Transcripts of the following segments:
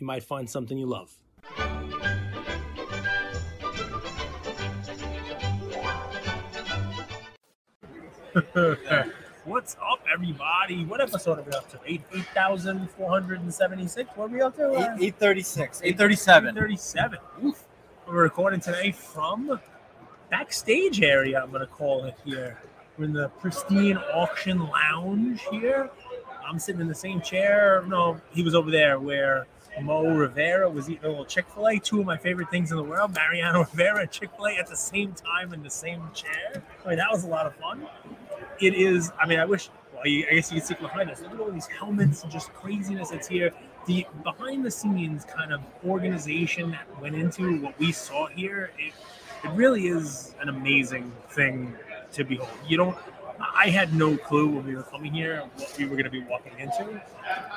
You might find something you love. What's up, everybody? What episode are we up to? 8 8,476? What are we up to? Uh, 836, 837. 837. Oof. We're recording today from backstage area, I'm going to call it here. We're in the pristine auction lounge here. I'm sitting in the same chair. No, he was over there where Mo Rivera was eating a little oh, Chick fil A. Two of my favorite things in the world Mariano Rivera and Chick fil A at the same time in the same chair. I mean, that was a lot of fun. It is, I mean, I wish, well, I guess you can see behind us. Look at all these helmets and just craziness that's here. The behind the scenes kind of organization that went into what we saw here, it, it really is an amazing thing to behold. You don't, I had no clue when we were coming here what we were going to be walking into.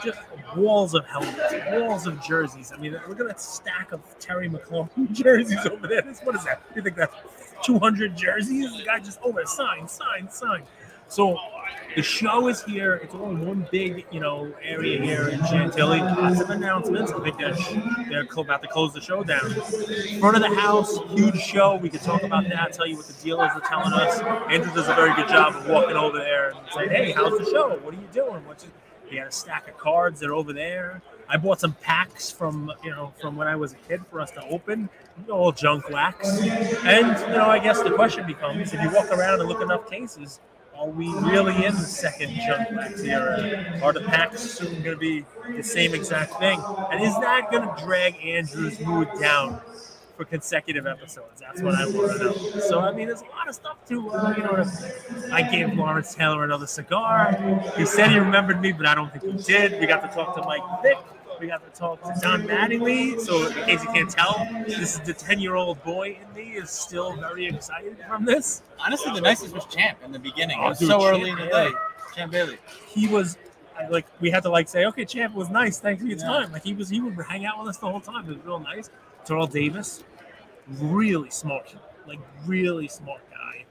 Just walls of helmets, walls of jerseys. I mean, look at that stack of Terry McLaurin jerseys over there. What is that? You think that's 200 jerseys? The guy just oh, over sign, sign, sign. So the show is here. It's all in one big, you know, area here in Chantilly. Lots of announcements. I think they're, they're about to close the show down. Front of the house, huge show. We could talk about that. Tell you what the dealers are telling us. Andrew does a very good job of walking over there and saying, "Hey, how's the show? What are you doing? What's it?" He had a stack of cards. They're over there. I bought some packs from you know from when I was a kid for us to open, all junk wax. And you know, I guess the question becomes: if you walk around and look enough cases, are we really in the second junk wax era? Are the packs soon going to be the same exact thing? And is that going to drag Andrew's mood down for consecutive episodes? That's what I want to know. So, I mean, there's a lot of stuff to, uh, you know, I gave Lawrence Taylor another cigar. He said he remembered me, but I don't think he did. We got to talk to Mike Vick. We got to talk to Don Mattingly. So, in case you can't tell, this is the 10 year old boy in me is still very excited from this. Honestly, the nicest was Champ in the beginning. Oh, it was dude, so Champ early in the day. Champ Bailey. He was I, like, we had to like say, okay, Champ was nice. Thanks for your Yeah. time. Like, he was, he would hang out with us the whole time. It was real nice. Terrell Davis, really smart, like, really smart guy.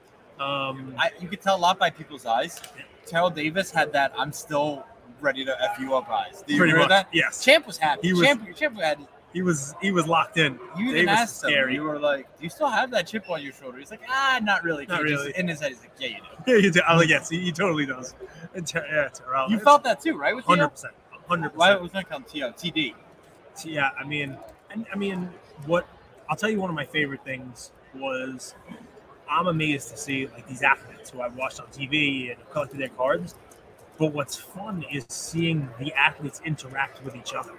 Um, I, you could tell a lot by people's eyes. Terrell Davis had that I'm still ready to F you up eyes. Do you pretty much, that? yes. Champ was happy. He was- Champ, Champ had, He was, he was locked in. you even asked him, you were like, do you still have that chip on your shoulder? He's like, ah, not really. Not just- really. in his head, he's like, yeah, you do. Yeah, you do. Oh, yes, he, he totally does. Ter- yeah, Terrell. You felt that too, right? With hundred percent, hundred percent. Why was that called TO? TD. Yeah, I mean, and I mean, what I'll tell you, one of my favorite things was I'm amazed to see like these athletes who I've watched on TV and collected their cards. But what's fun is seeing the athletes interact with each other.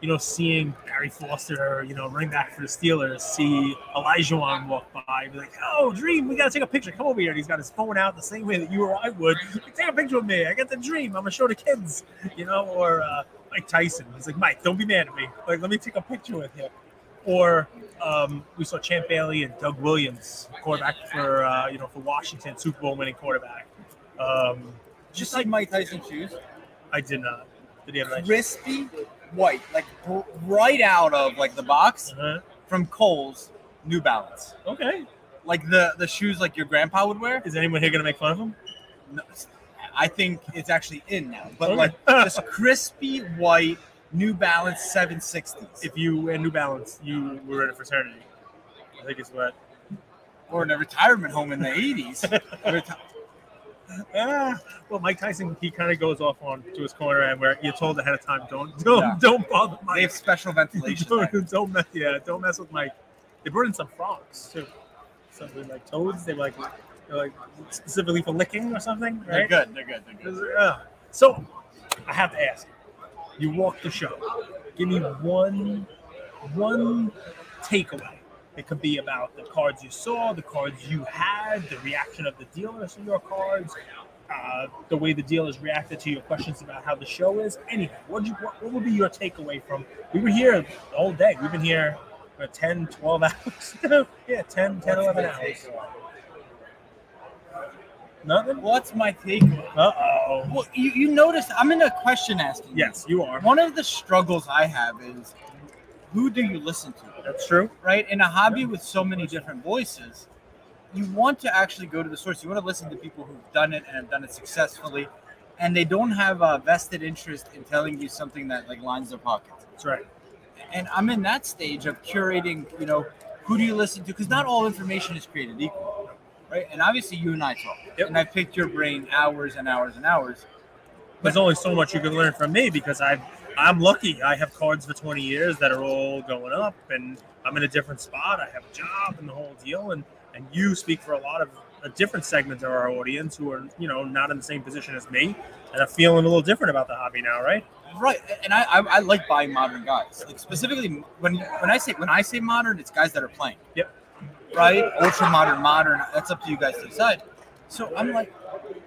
You know, seeing Barry Foster, you know, running back for the Steelers, see Olajuwon walk by, be like, "Oh, Dream, we gotta take a picture. Come over here." And he's got his phone out the same way that you or I would. Take a picture with me. I got the dream. I'm gonna show the kids. You know, or uh, Mike Tyson. He's like, Mike, don't be mad at me. Like, let me take a picture with you. Or um, we saw Champ Bailey and Doug Williams, quarterback for uh, you know for Washington, Super Bowl winning quarterback. Um, just see like Mike Tyson shoes? I did not. Did he have that? Crispy white, like br- right out of like the box Uh-huh. from Kohl's New Balance. Okay. Like the the shoes like your grandpa would wear. Is anyone here gonna make fun of him? No, I think it's actually in now, but Okay. like just crispy white New Balance 760s. If you wear New Balance, you were in a fraternity. I think it's what. or in a retirement home in the 80s. Ah, well, Mike Tyson, he kind of goes off on to his corner, and where you're told ahead of time, don't don't Yeah. don't bother they have special ventilation. don't, don't mess, yeah, don't mess with Mike. They brought in some frogs too, something like toads. They were like, they're like specifically for licking or something, They're good. They're good. They're good. Uh, So, I have to ask. You walk the show. Give me one, one takeaway. It could be about the cards you saw, the cards you had, the reaction of the dealers to your cards. uh, the way the dealers reacted to your questions about how the show is, anything. What would you what, what would be your takeaway from? We were here the whole day. We've been here for 10, 12 hours. yeah, 10, 10, 11 hours. Nothing. What's my take? Uh oh. Well, you, you notice I'm in a question asking. Yes, you are. One of the struggles I have is who do you listen to? That's true. Right? In a hobby with so many different voices, you want to actually go to the source. You want to listen to people who've done it and have done it successfully, and they don't have a vested interest in telling you something that like lines their pockets. That's right. And I'm in that stage of curating, you know, who do you listen to? Because not all information is created equal, right? And obviously, you and I talk, Yep. and I've picked your brain hours and hours and hours. There's only so much you can learn from me because I I'm lucky. I have cards for 20 years that are all going up, and I'm in a different spot. I have a job and the whole deal, and and you speak for a lot of a different segment of our audience who are you know not in the same position as me and are feeling a little different about the hobby now, right? Right, and I, I, I like buying modern guys. Like specifically when when I say when I say modern, it's guys that are playing. Yep. Right, ultra modern, modern. That's up to you guys to decide. So I'm like,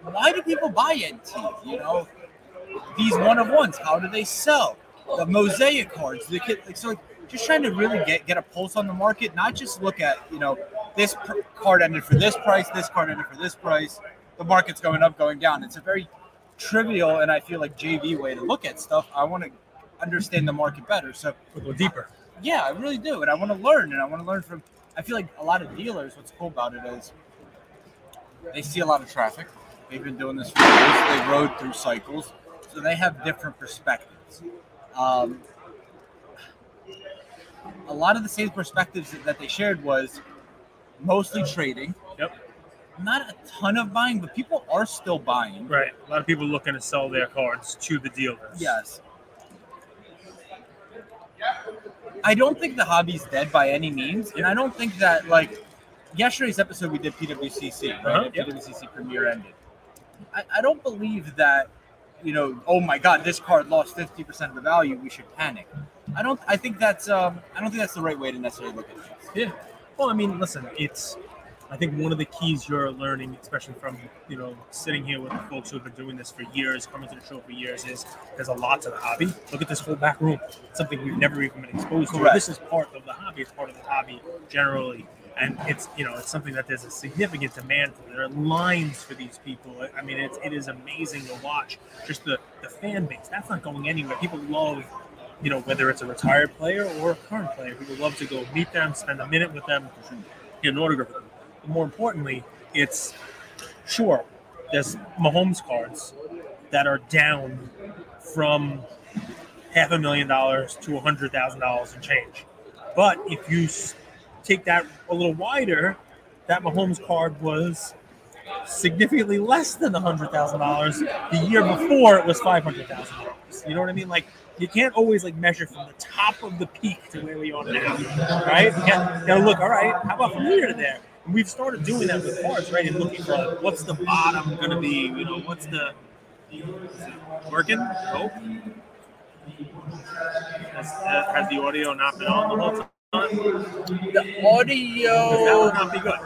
why do people buy NT? You know, these one of ones. How do they sell? The mosaic cards. The kid, like so, like, just trying to really get get a pulse on the market, not just look at you know this pr- card ended for this price, this card ended for this price. The market's going up, going down. It's a very trivial and I feel like JV way to look at stuff. I want to understand the market better. So little deeper. yeah, I really do, and I want to learn, and I want to learn from. I feel like a lot of dealers. What's cool about it is they see a lot of traffic. They've been doing this for years. They rode through cycles, so they have different perspectives. Um, a lot of the same perspectives that- they shared was mostly trading. Yep. Not a ton of buying, but people are still buying. Right. A lot of people looking to sell their cards to the dealers. Yes. I don't think the hobby's dead by any means, and I don't think that like yesterday's episode we did PWCC, right? Uh-huh, yep. PWCC premiere ended. I, I don't believe that you know, oh my God, this card lost fifty percent of the value. We should panic. I don't. I think that's. Um, I don't think that's the right way to necessarily look at it. Yeah. Well, I mean, listen, it's. I think one of the keys you're learning, especially from you know sitting here with the folks who have been doing this for years, coming to the show for years, is there's a lot to the hobby. Look at this whole back room; it's something we've never even been exposed to. Correct. This is part of the hobby. It's part of the hobby generally, and it's you know it's something that there's a significant demand for. There are lines for these people. I mean, it's it is amazing to watch. Just the the fan base. That's not going anywhere. People love you know, whether it's a retired player or a current player, people love to go meet them, spend a minute with them, get an autograph with them. But more importantly, it's sure there's Mahomes cards that are down from half a million dollars to a hundred thousand dollars and change. But if you take that a little wider, that Mahomes card was significantly less than the hundred thousand dollars. The year before it was five hundred thousand dollars. You know what I mean? Like you can't always like measure from the top of the peak to where we are now, right? You gotta, gotta look. All right, how about from here to there? And we've started doing that with cards, right? And looking for like, what's the bottom to be? You know, what's the working? Oh, has, has the audio not been on the whole time? The audio. That would audio. not be good.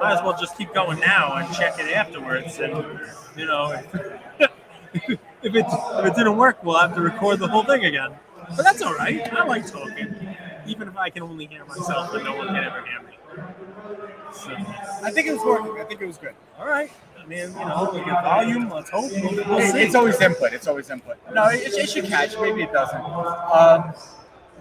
Might as well just keep going now and check it afterwards. And you know, if it if it didn't work, we'll have to record the whole thing again. But that's all right. I like talking, even if I can only hear myself and no one can ever hear me. So, I think it was working. I think it was good. all right. I mean, you know, we get volume. Let's hope. We'll, we'll It's, see. it's always input. It's always input. No, it, it should catch. Maybe it doesn't. Um,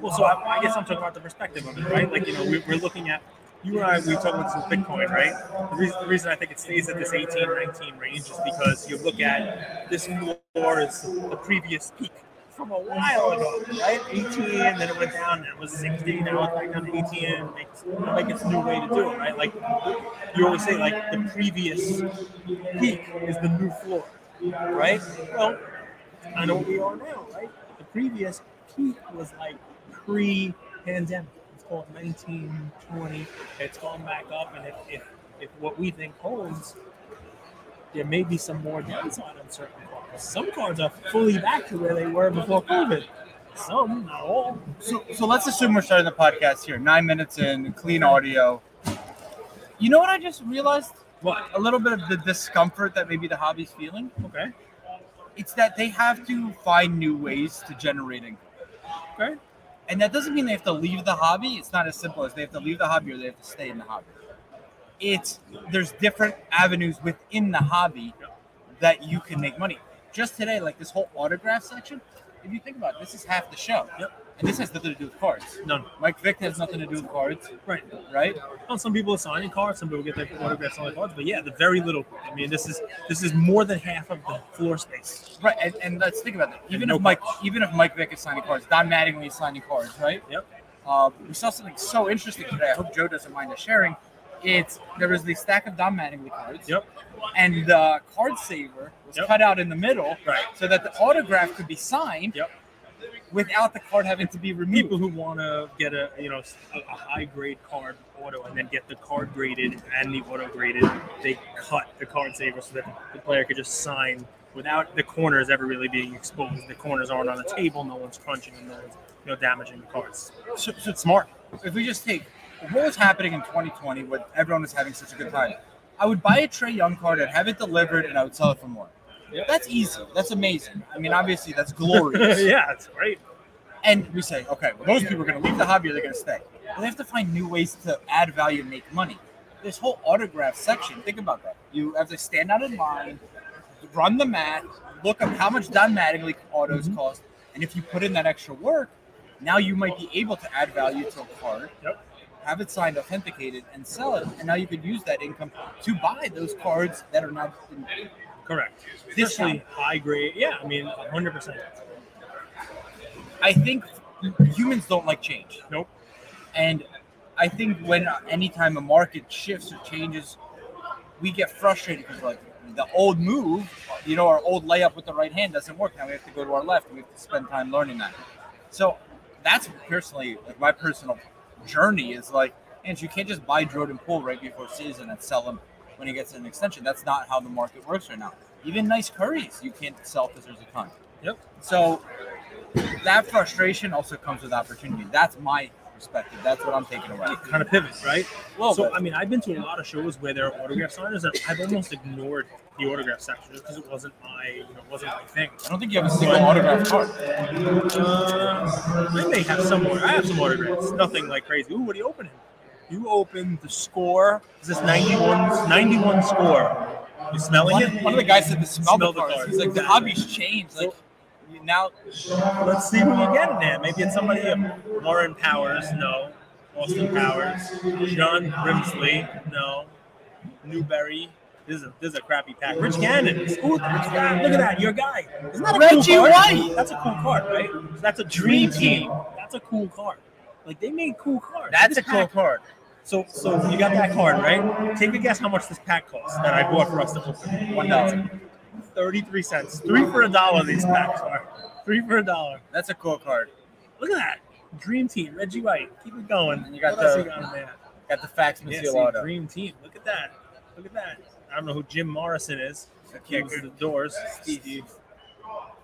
Well, so I, I guess I'm talking about the perspective of it, right? Like, you know, we, we're looking at, you and I, we talk about some Bitcoin, right? The reason, the reason I think it stays at this 18, 19 range is because you look at this floor is the previous peak from a while ago, right? 18, then it went down, then it was 60, now it's back down to 18. It makes, like it's a new way to do it, right? Like you always say, like the previous peak is the new floor, right? Well, I know we are now, right? The previous peak was like pre-pandemic. It's called 1920. It's gone back up, and if, if, if what we think holds, there may be some more downside on certain cards. Some cards are fully back to where they were before COVID. Some, not all. so, so let's assume we're starting the podcast here. Nine minutes in, clean audio. You know what I just realized? What? a little bit of the discomfort that maybe the hobby's feeling. Okay. It's that they have to find new ways to generate income. Okay. And that doesn't mean they have to leave the hobby. It's not as simple as they have to leave the hobby or they have to stay in the hobby. It's there's different avenues within the hobby that you can make money. Just today, like this whole autograph section, if you think about it, this is half the show. Yep. And this has nothing to do with cards. None. Mike Vick has nothing to do with cards, Right. right? Well, some people are signing cards, some people get their autographs on the cards, but yeah, the very little. I mean, this is this is more than half of the floor space. Right. And, and let's think about that. Even no if Mike, cards. even if Mike Vick is signing cards, Don Mattingly is signing cards, right? Yep. Uh, we saw something so interesting today. I hope Joe doesn't mind us sharing. It's there was the stack of Don Mattingly cards. Yep. And the card saver was Yep. cut out in the middle, Right. so that the autograph could be signed Yep. Without the card having to be removed. People who want to get a you know a, a high grade card auto and then get the card graded and the auto graded, they cut the card saver so that the player could just sign without the corners ever really being exposed. The corners aren't on the table. No one's crunching and no one's you know damaging the cards. So, so It's smart. if we just take what was happening in 2020 when everyone was having such a good time, I would buy a Trae Young card and have it delivered, and I would sell it for more. That's easy. That's amazing. I mean, obviously, that's glorious. yeah, it's great. And we say, okay, well, those people are going to leave the hobby or they're going to stay. Well, they have to find new ways to add value and make money. This whole autograph section, think about that. You have to stand out in line, run the math, look up how much Don Mattingly autos Mhm. cost, and if you put in that extra work, now you might be able to add value to a card, Yep. have it signed, authenticated, and sell it. And now you could use that income to buy those cards that are not. In, Correct. This Especially high grade. Yeah, I mean, 100%. I think humans don't like change. Nope. And I think when anytime a market shifts or changes, we get frustrated because like the old move, you know, our old layup with the right hand doesn't work. Now we have to go to our left. and We have to spend time learning that. So that's personally like my personal journey is like, and you can't just buy Jordan Poole right before season and sell him when he gets an extension. That's not how the market works right now. Even nice curries you can't sell because there's a ton. Yep. So that frustration also comes with opportunity. That's my perspective. That's what I'm taking away. Kind of pivot, right? Well, So, I mean, I've been to a lot of shows where there are autograph signers, and I've almost ignored the autograph section just because it wasn't my, you know, it wasn't my thing. I don't think you have a single autograph card. Uh, I may have some. more- I have some autographs. Nothing like crazy. Ooh, what are you opening? You opened the score. Is this 91? 91 score. You smelling One, it? one of the guys said to smell, Smell the the cards. cards. He's like, the hobby's changed. Like you now, Let's see who you get in there. Maybe it's somebody. Lauren Powers, no. Austin Powers, John Grimsley, no. Newberry. This is a this is a crappy pack. Rich Gannon. Ooh, Rich Gannon. Look at that, your guy. Isn't that a Reggie cool card? White. That's a cool card, right? That's a dream team. That's a cool card. Like they made cool cards. that's a cool pack- card. So so you got that card, right? Take a guess how much this pack costs that I bought for us to open. One dollar. 33. Three for a dollar these packs are. Three for a dollar. That's a cool card. Look at that. Dream team, Reggie White. Keep it going. And you got what the- you got there? Got the fax Yeah, dream team. Look at that. Look at that. I don't know who Jim Morrison is. The kicker. the doors. Steve.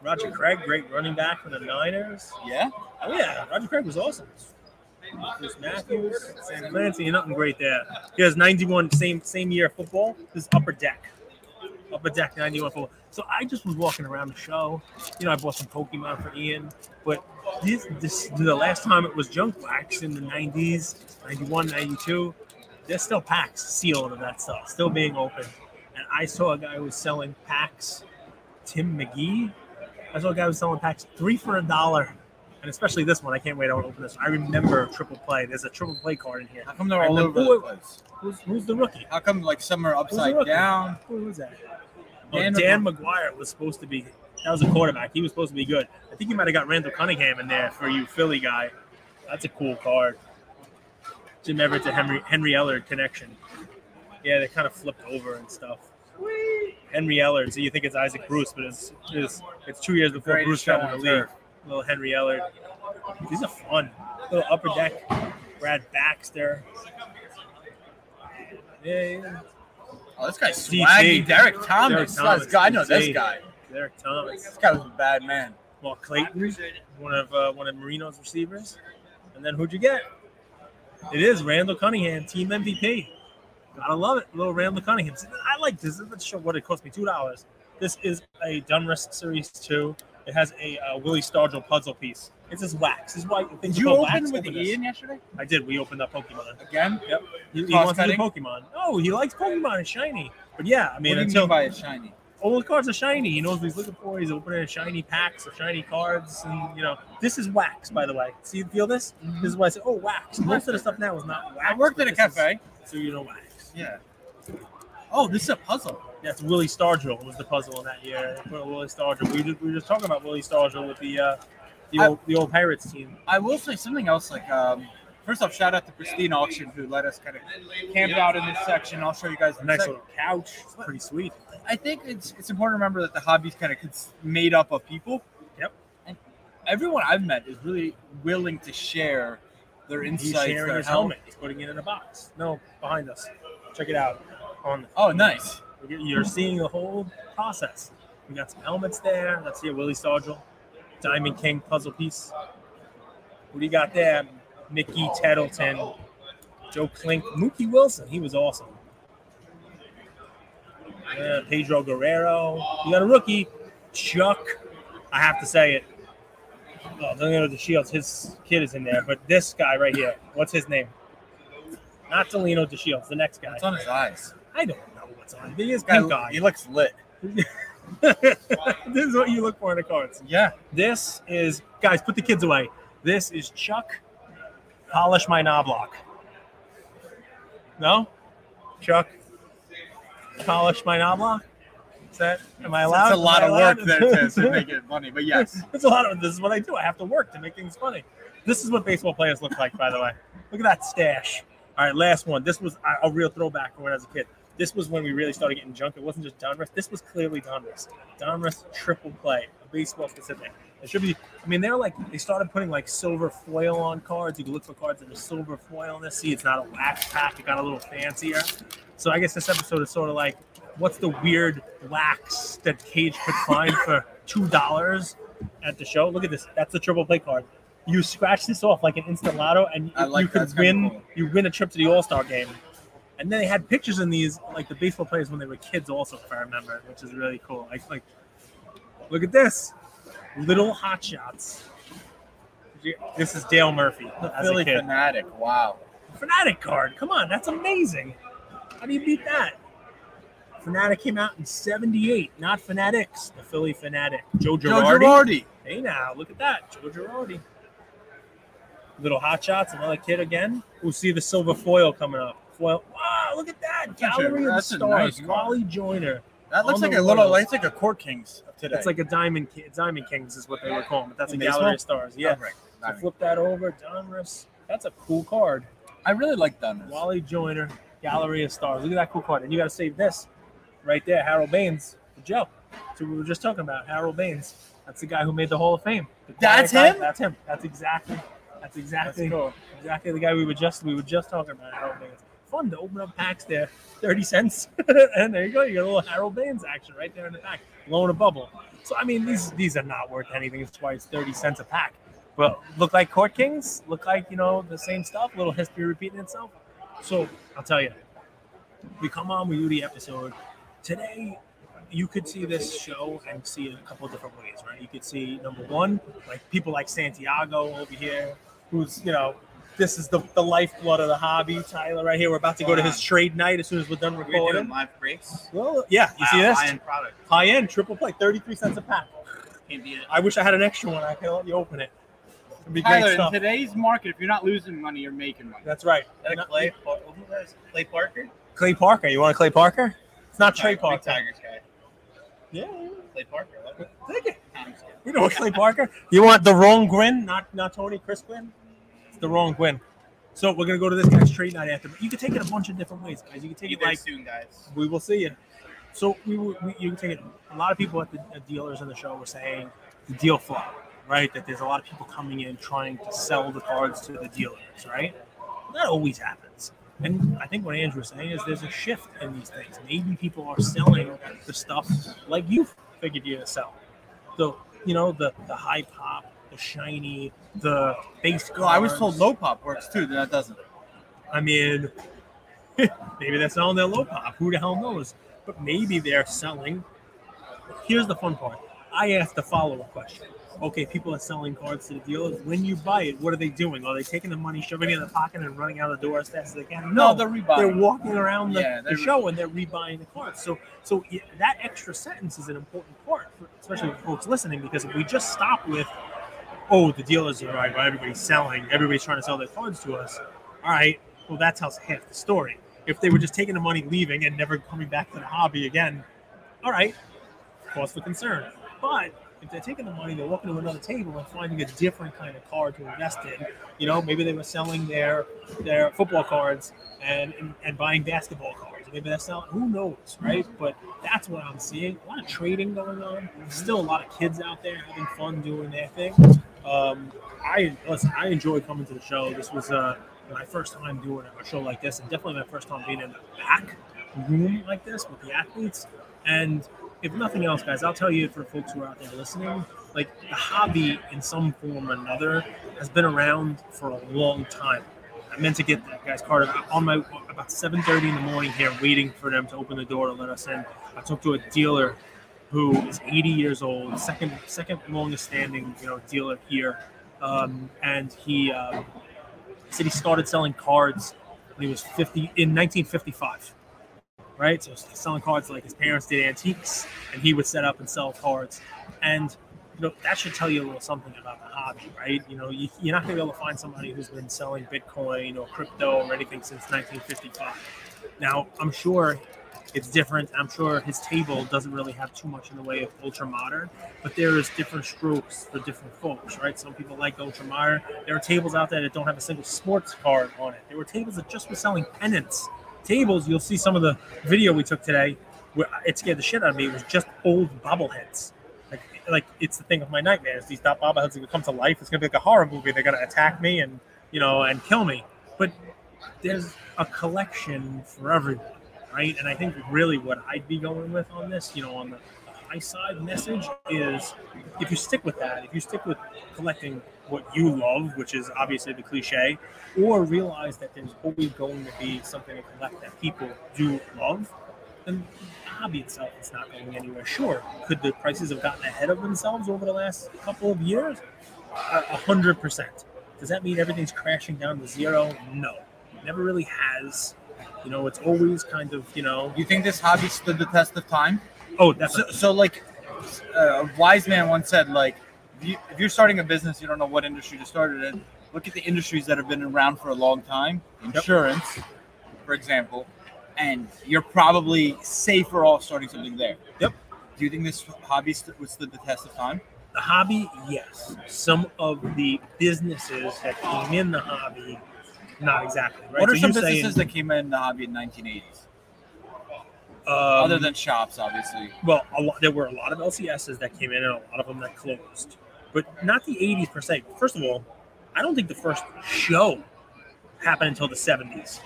Roger Craig, great running back for the Niners. Yeah. Oh yeah, Roger Craig was awesome. Bruce Matthews, Sam Clancy, nothing great there. He has 91, same same year football. This is upper deck. Upper deck 91 football. So I just was walking around the show. You know, I bought some Pokemon for Ian, but this this the last time it was junk wax in the 90s, 91, 92. There's still packs sealed of that stuff, still being open. And I saw a guy who was selling packs, Tim McGee. I saw a guy who was selling packs three for a dollar and especially this one. I can't wait to open this. I remember triple play. There's a triple play card in here. How come they're all remember- over the who- place? Who's, who's the rookie? How come like some are upside down? Who was that? Oh, Dan Dan, McGwire was supposed to be. That was a quarterback. He was supposed to be good. I think you might have got Randall Cunningham in there for you Philly guy. That's a cool card. Jim Everett to Henry Henry Ellard connection. Yeah, they kind of flipped over and stuff. Henry Ellard. So you think it's Isaac Bruce, but it's it's, it's two years before Greatest Bruce got in on the league. Little Henry Ellard. These are fun. Little upper deck. Brad Baxter. Yeah, yeah. Oh, this guy's swaggy. Derrick Thomas. Derrick This Thomas, guy- I know this guy. Derrick Thomas. This guy was a bad man. Well, Clayton, one of uh, one of Marino's receivers. And then who'd you get? It is Randall Cunningham, team MVP. Gotta love it. Little Randall Cunningham. I like this. Let's show what it cost me. Two dollars. This is a Donruss Series Two. It has a uh, Willie Stargell puzzle piece. It's just wax. This is why things Did you open with. Ian yesterday? I did. We opened up Pokemon. Again? Yep. He, he wants to do? Pokemon. Oh, he likes Pokemon. It's shiny. But yeah, I mean, what do you until mean by it shiny? all the cards are shiny. He knows what he's looking for. He's opening shiny packs of shiny cards, and you know, this is wax, by the way. See, you feel this? This is why I said, oh, wax. Most of the stuff now is not wax. I worked at a this is- cafe. so you know wax. Yeah. Oh, this is a puzzle. That's Willie Stargell was the puzzle in that year. They put Willie Stargell. We, just, we were just talking about Willie Stargell with the uh, the I- old the old Pirates team. I will say something else. Like, um, first off, shout out to Pristine Auction who let us kind of camp out in this section. I'll show you guys a nice little couch. It's pretty sweet. I think it's it's important to remember that the hobby's kind of made up of people. Yep. And everyone I've met is really willing to share their He's insights. sharing their his helmet. He's putting it in a box. No, behind us. Check it out. On Oh, nice. You're seeing the whole process. We got some helmets there. Let's see a Willie Stargell, Diamond King puzzle piece. What do you got there? Mickey Tettleton, Joe Klink, Mookie Wilson. He was awesome. Yeah, Pedro Guerrero. You got a rookie, Chuck. I have to say it. Oh, Delino De Shields, his kid is in there, but this guy right here, what's his name? Not Delino De Shields, the next guy. It's on his eyes. I don't know on. He is Guy, he looks lit. this is what you look for in the cards. Yeah. This is guys, put the kids away. This is Chuck. Polish my Knoblauch. No, Chuck. Polish my Knoblauch. Is that? Am I allowed? It's a lot of work there to, to make it funny, but yes. It's a lot of. This is what I do. I have to work to make things funny. This is what baseball players look like, by the way. Look at that stash. All right, last one. This was a- a real throwback from when I was a kid. This was when we really started getting junk. It wasn't just Donruss. This was clearly Donruss. Donruss triple play, a baseball specific. It should be. I mean, they're like they started putting like silver foil on cards. You can look for cards that are silver foil in this. See, it's not a wax pack. It got a little fancier. So I guess this episode is sort of like, what's the weird wax that Cage could find for two dollars at the show? Look at this. That's the triple play card. You scratch this off like an instant lotto, and I like you could win. cool. You win a trip to the All Star game. And then they had pictures in these, like the baseball players when they were kids, also, if I remember, which is really cool. Like, like, look at this, little hot shots. This is Dale Murphy The as Philly a kid. fanatic. Wow. Phanatic card. Come on, that's amazing. How do you beat that? Phanatic came out in '78, not Fanatics. The Phillie Phanatic. Joe Joe Girardi. Girardi. Hey now, look at that, Joe Girardi. Little hot shots, another kid again. We'll see the silver foil coming up. Foil. Wow, look at that That's gallery of that's a stars. nice card. Wally Joyner. That looks On like the a little. Like, it's like a Court Kings of today. It's like a diamond. Ki- Diamond Kings is what they were calling, but that's In a gallery of stars. Yeah. Oh, right. So flip that over, Donruss. That's a cool card. I really like Donruss. Wally Joyner, Gallery of Stars. Look at that cool card. And you got to save this right there, Harold Baines, the Joe. So we were just talking about Harold Baines. That's the guy who made the Hall of Fame. The quiet That's guy. him? That's him. That's exactly. That's exactly. That's cool. Exactly the guy we were just we were just talking about. Harold Baines. Fun to open up packs there, thirty cents, and there you go. You got a little Harold Baines action right there in the pack, blowing a bubble. So I mean, these these are not worth anything. That's why it's thirty cents a pack. But look like Court Kings, look like you know the same stuff. Little history repeating itself. So I'll tell you, we come on, we do the episode today. You could see this show and see it a couple of different ways, right? You could see number one, like people like Santiago over here, who's you know, this is the, the lifeblood of the hobby. Tyler, right here, we're about to go to his trade night as soon as we're done We're recording. doing live breaks. Well, yeah, you see this high-end product. high end triple play, thirty three cents a pack. Can't beat it. I wish I had an extra one. I can let you open it. It'd be great Tyler, in today's market, if you're not losing money, you're making money. That's right. Is that Clay, Par- who was it? Clay Parker? Clay Parker. You want a Clay Parker? It's not Trey Big Parker. Tigers guy. Yeah. Clay Parker. I. Take it. I'm just kidding. You know Clay Parker? You want the wrong Gwynn, not not Tony, Chris Gwynn? The wrong Gwynn. So we're gonna go to this guy's trade night after. You can take it a bunch of different ways, guys. You can take Be it like soon, guys. we will see you. So we, we you can take it. A lot of people at the at dealers in the show were saying the deal flow, right? That there's a lot of people coming in trying to sell the cards to the dealers, right? That always happens. And I think what Andrew was saying is there's a shift in these things. Maybe people are selling the stuff like you figured you to sell. So you know the the high pop, the shiny, the base. Well, I was told low pop works too. That doesn't. I mean, maybe they're selling their low pop. Who the hell knows? But maybe they're selling. Here's the fun part. I asked the follow-up question. Okay, people are selling cards to the dealers. When you buy it, what are they doing? Are they taking the money, shoving it in the pocket, and running out the door as fast as they can? No, they're rebuying. They're walking around the, Yeah, the show and they're rebuying the cards. So, so that extra sentence is an important part, for, especially for folks listening, because if we just stop with, "Oh, the dealers are right, well, everybody's selling, everybody's trying to sell their cards to us," all right, well, that tells half the story. If they were just taking the money, leaving, and never coming back to the hobby again, all right, cause for concern. But if they're taking the money, they're walking to another table and finding a different kind of card to invest in. You know, maybe they were selling their their football cards and and, and buying basketball cards. Maybe they're selling. Who knows, right? But that's what I'm seeing. A lot of trading going on. Still a lot of kids out there having fun doing their thing. Um, I listen. I enjoy coming to the show. This was uh, my first time doing a show like this, and definitely my first time being in the back room like this with the athletes. And if nothing else, guys, I'll tell you for folks who are out there listening, like the hobby in some form or another has been around for a long time. I meant to get that guy's card on my about 7:30 in the morning here, waiting for them to open the door to let us in. I talked to a dealer who is 80 years old, second second longest standing you know dealer here, um, and he um, said he started selling cards when he was 50 in 1955 right? So selling cards like his parents did antiques, and he would set up and sell cards. And you know that should tell you a little something about the hobby, right? You know, you, you're not going to be able to find somebody who's been selling Bitcoin or crypto or anything since 1955. Now, I'm sure it's different. I'm sure his table doesn't really have too much in the way of ultra modern, but there is different strokes for different folks, right? Some people like ultra modern. There are tables out there that don't have a single sports card on it. There were tables that just were selling pennants. Tables, you'll see some of the video we took today. Where it scared the shit out of me. It was just old bobbleheads. Like, like it's the thing of my nightmares. These bobbleheads are gonna come to life. It's gonna be like a horror movie. They're gonna attack me and you know and kill me. But there's a collection for everyone, right? And I think really what I'd be going with on this, you know, on the high side message is if you stick with that, if you stick with collecting what you love, which is obviously the cliche, or realize that there's always going to be something to collect that people do love, then the hobby itself is not going anywhere. Sure, could the prices have gotten ahead of themselves over the last couple of years? A hundred percent. Does that mean everything's crashing down to zero? No, it never really has. You know, it's always kind of you know. You think this hobby stood the test of time? Oh, So, definitely. so like, uh, a wise man once said, like, if, you, if you're starting a business, you don't know what industry to start it in. Look at the industries that have been around for a long time. Insurance, for example, and you're probably safer off starting something there. Yep. Do you think this hobby st- withstood the test of time? The hobby, yes. Some of the businesses that came in the hobby, not exactly. Right. What are So some you're saying, businesses that came in the hobby in 1980s? um, Other than shops, obviously. well, a lot, there were a lot of LCSs that came in and a lot of them that closed, but not the 80s per se. First of all, I don't think the first show happened until the 70s.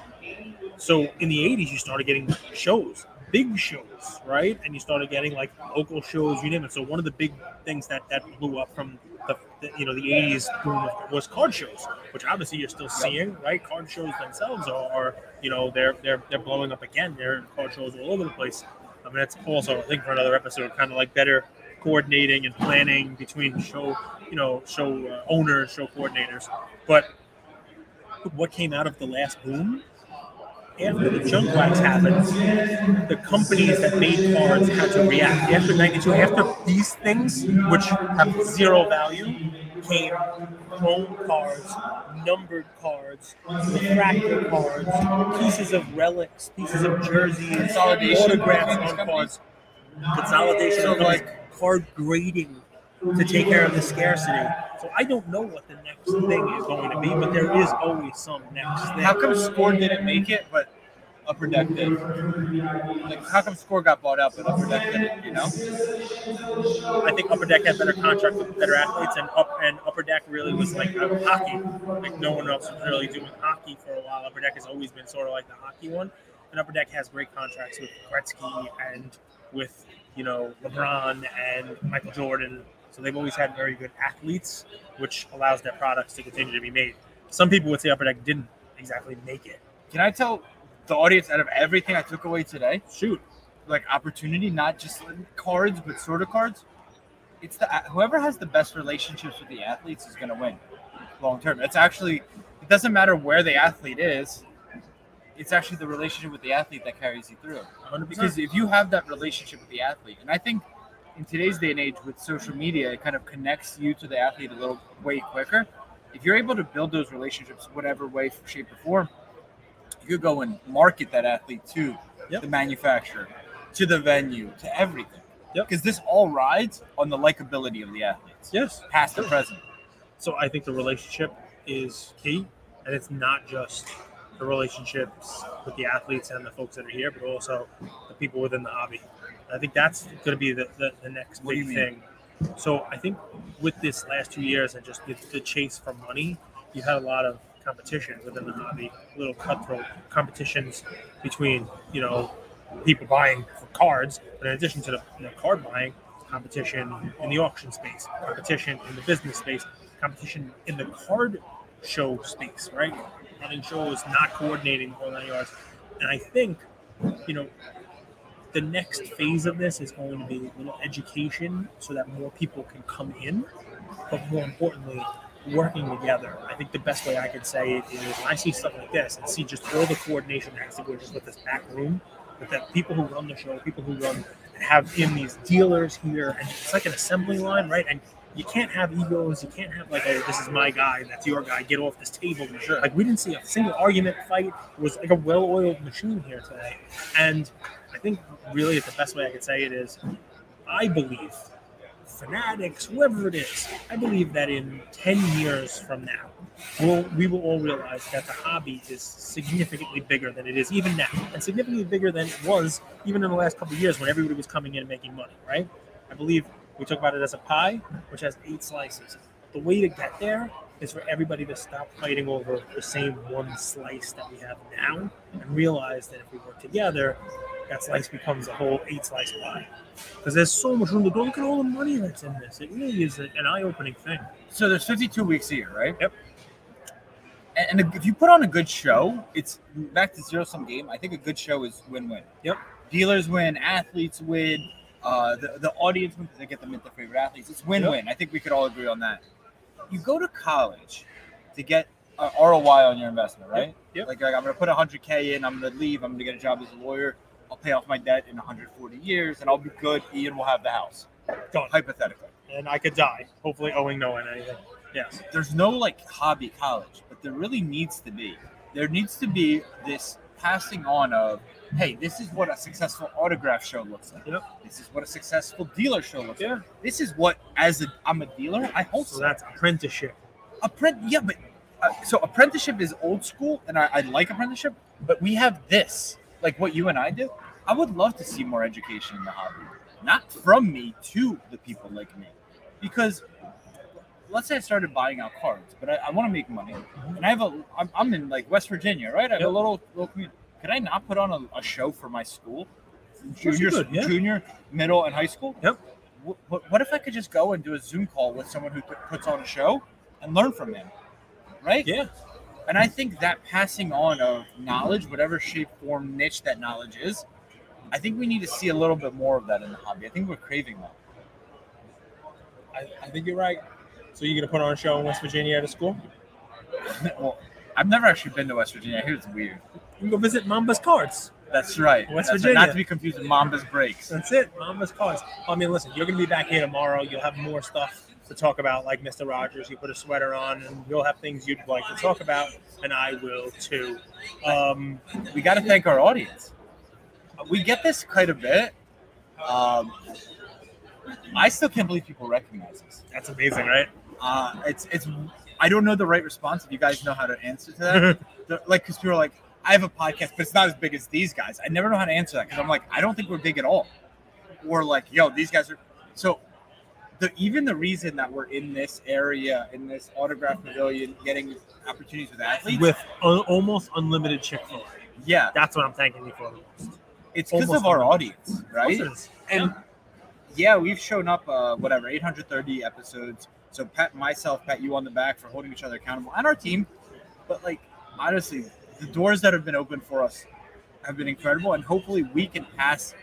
So in the 80s, you started getting shows, big shows, right? And you started getting like local shows, you name it. So one of the big things that that blew up from the, the you know the 80s boom was card shows, which obviously you're still seeing, right? Card shows themselves are, are you know they're they're they're blowing up again. they're card shows all over the place. I mean, that's also I think for another episode, kind of like better coordinating and planning between show, you know, show uh, owners, show coordinators. But what came out of the last boom after the junk wax happened, the companies that made cards had to react. After 92, after these things, which have zero value, came chrome cards, numbered cards, refractor cards, pieces of relics, pieces of jerseys, Consolidation. autographs on cards, consolidation of like card grading to take care of the scarcity. So I don't know what the next thing is going to be, but there is always some next thing. How come Score didn't make it, but Upper Deck did? Like, how come Score got bought out, but Upper Deck didn't? You know? I think Upper Deck had better contracts with better athletes, and up and Upper Deck really was like uh, hockey. Like no one else was really doing hockey for a while. Upper Deck has always been sort of like the hockey one, and Upper Deck has great contracts with Gretzky and with you know LeBron and Michael Jordan. So they've always had very good athletes, which allows their products to continue to be made. Some people would say Upper Deck didn't exactly make it. Can I tell the audience out of everything I took away today, Shoot. like opportunity, not just cards, but sort of cards. It's the whoever has the best relationships with the athletes is going to win long term. It's actually it doesn't matter where the athlete is. It's actually the relationship with the athlete that carries you through. 100%. Because if you have that relationship with the athlete, and I think in today's day and age with social media, it kind of connects you to the athlete a little way quicker. If you're able to build those relationships, whatever way, shape, or form, you could go and market that athlete to Yep. the manufacturer, to the venue, to everything. Yep. Because this all rides on the likability of the athletes, yes. past and present. So I think the relationship is key, and it's not just the relationships with the athletes and the folks that are here, but also the people within the hobby. I think that's going to be the, the, the next What big thing. So I think with this last two years and just the, the chase for money, you had a lot of competition within the hobby, little cutthroat competitions between you know people buying for cards, but in addition to the you know, card buying, competition in the auction space, competition in the business space, competition in the card show space, right? Running shows, not coordinating the whole nine yards. And I think, you know, the next phase of this is going to be a little education so that more people can come in, but more importantly, working together. I think the best way I could say it is when I see stuff like this and see just all the coordination that has to go just with this back room, with the people who run the show, people who run and have in these dealers here, and it's like an assembly line, right? And you can't have egos. You can't have like, this is my guy, that's your guy. Get off this table. Sure. Like we didn't see a single argument fight. It was like a well-oiled machine here today. And I think really the best way I could say it is, I believe fanatics, whoever it is, I believe that in 10 years from now, we'll, we will all realize that the hobby is significantly bigger than it is even now, and significantly bigger than it was even in the last couple of years when everybody was coming in and making money, right? I believe we talk about it as a pie, which has eight slices. The way to get there is for everybody to stop fighting over the same one slice that we have now and realize that if we work together, that slice becomes a whole eight slice pie. Because there's so much room to go. Look at all the money that's in this. It really is an eye opening thing. So there's 52 weeks a year, right? Yep. And and if you put on a good show, it's back to zero sum game. I think a good show is win win. Yep. Dealers win, athletes win, uh, the, the audience wins they get to meet their favorite athletes. It's win win. I think we could all agree on that. You go to college to get ROI on your investment, right? Yep. Like, like I'm going to put 100K in, I'm going to leave, I'm going to get a job as a lawyer, I'll pay off my debt in 140 years, and I'll be good. Ian will have the house, Done. hypothetically. And I could die, hopefully owing no one anything. Yes. there's no like hobby college, but there really needs to be. There needs to be this passing on of, hey, this is what a successful autograph show looks like. Yep. This is what a successful dealer show looks like. Yeah. This is what, as a, I'm a dealer, I hope So so. that's apprenticeship. Apprent, yeah, but uh, so apprenticeship is old school, and I, I like apprenticeship, but we have this, like what you and I do. I would love to see more education in the hobby, not from me to the people like me, because let's say I started buying out cards, but I, I want to make money, and I have a, I'm, I'm in like West Virginia, right? I have a little little community. Could I not put on a, a show for my school, junior, could, yeah. junior, middle, and high school? Yep. What, what, if I could just go and do a Zoom call with someone who put- puts on a show and learn from him, right? Yeah. And I think that passing on of knowledge, whatever shape, form, niche that knowledge is, I think we need to see a little bit more of that in the hobby. I think we're craving that. I, I think you're right. So you're gonna put on a show in West Virginia at a school? well, I've never actually been to West Virginia. I hear it's weird. You can go visit Mamba's Cards. That's right. West That's right. Virginia. Not to be confused with Mamba's Breaks. That's it. Mamba's Cards. I mean, listen, you're gonna be back here tomorrow. You'll have more stuff to talk about, like Mr. Rogers. You put a sweater on, and you'll have things you'd like to talk about, and I will too. Um, We got to thank our audience. We get this quite a bit. Um, I still can't believe people recognize us. that's amazing, right? Uh, it's it's. I don't know the right response. If you guys know how to answer to that, like because people are like, I have a podcast, but it's not as big as these guys. I never know how to answer that because I'm like, I don't think we're big at all. Or like, yo, these guys are. So, the even the reason that we're in this area in this autograph pavilion, getting opportunities with athletes, With almost unlimited Chick Fil A. yeah, That's what I'm thanking you for the most. It's because of our audience, right? Of course it is. And yeah, we've shown up, uh, whatever, 830 episodes. So pat myself, pat you on the back for holding each other accountable and our team. But like honestly, the doors that have been open for us have been incredible, and hopefully we can pass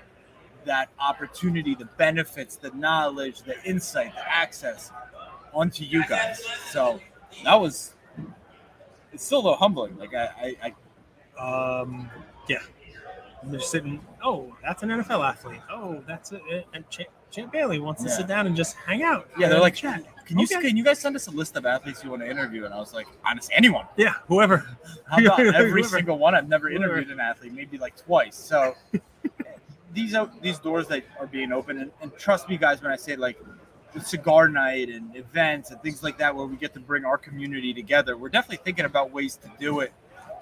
that opportunity, the benefits, the knowledge, the insight, the access onto you guys. So that was it's still though humbling. Like I, I, I Um, yeah. They're sitting. Oh, that's an NFL athlete. Oh, that's a, a, a Champ, Champ Bailey wants to Yeah. sit down and just hang out. yeah, they're like, chat. can you Okay. can you guys send us a list of athletes you want to interview? And I was like, honestly, anyone. Yeah, whoever. How about every Whoever. single one? I've never Whoever. interviewed an athlete, maybe like twice. So these are these doors that are being opened, and, and trust me, guys, when I say like the cigar night and events and things like that, where we get to bring our community together, we're definitely thinking about ways to do it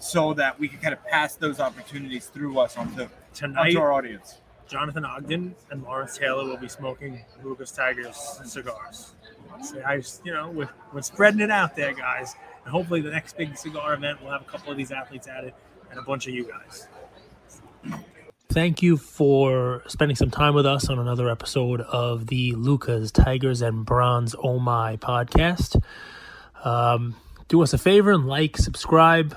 so that we can kind of pass those opportunities through us onto, Tonight, onto our audience. Jonathan Ogden and Lawrence Taylor will be smoking Lucas Tigers cigars. So I, just- you know, we're, we're spreading it out there, guys. And hopefully, the next big cigar event we'll have a couple of these athletes at it and a bunch of you guys. Thank you for spending some time with us on another episode of the Lucas Tigers and Bronze Oh My podcast. Um, do us a favor and like, subscribe.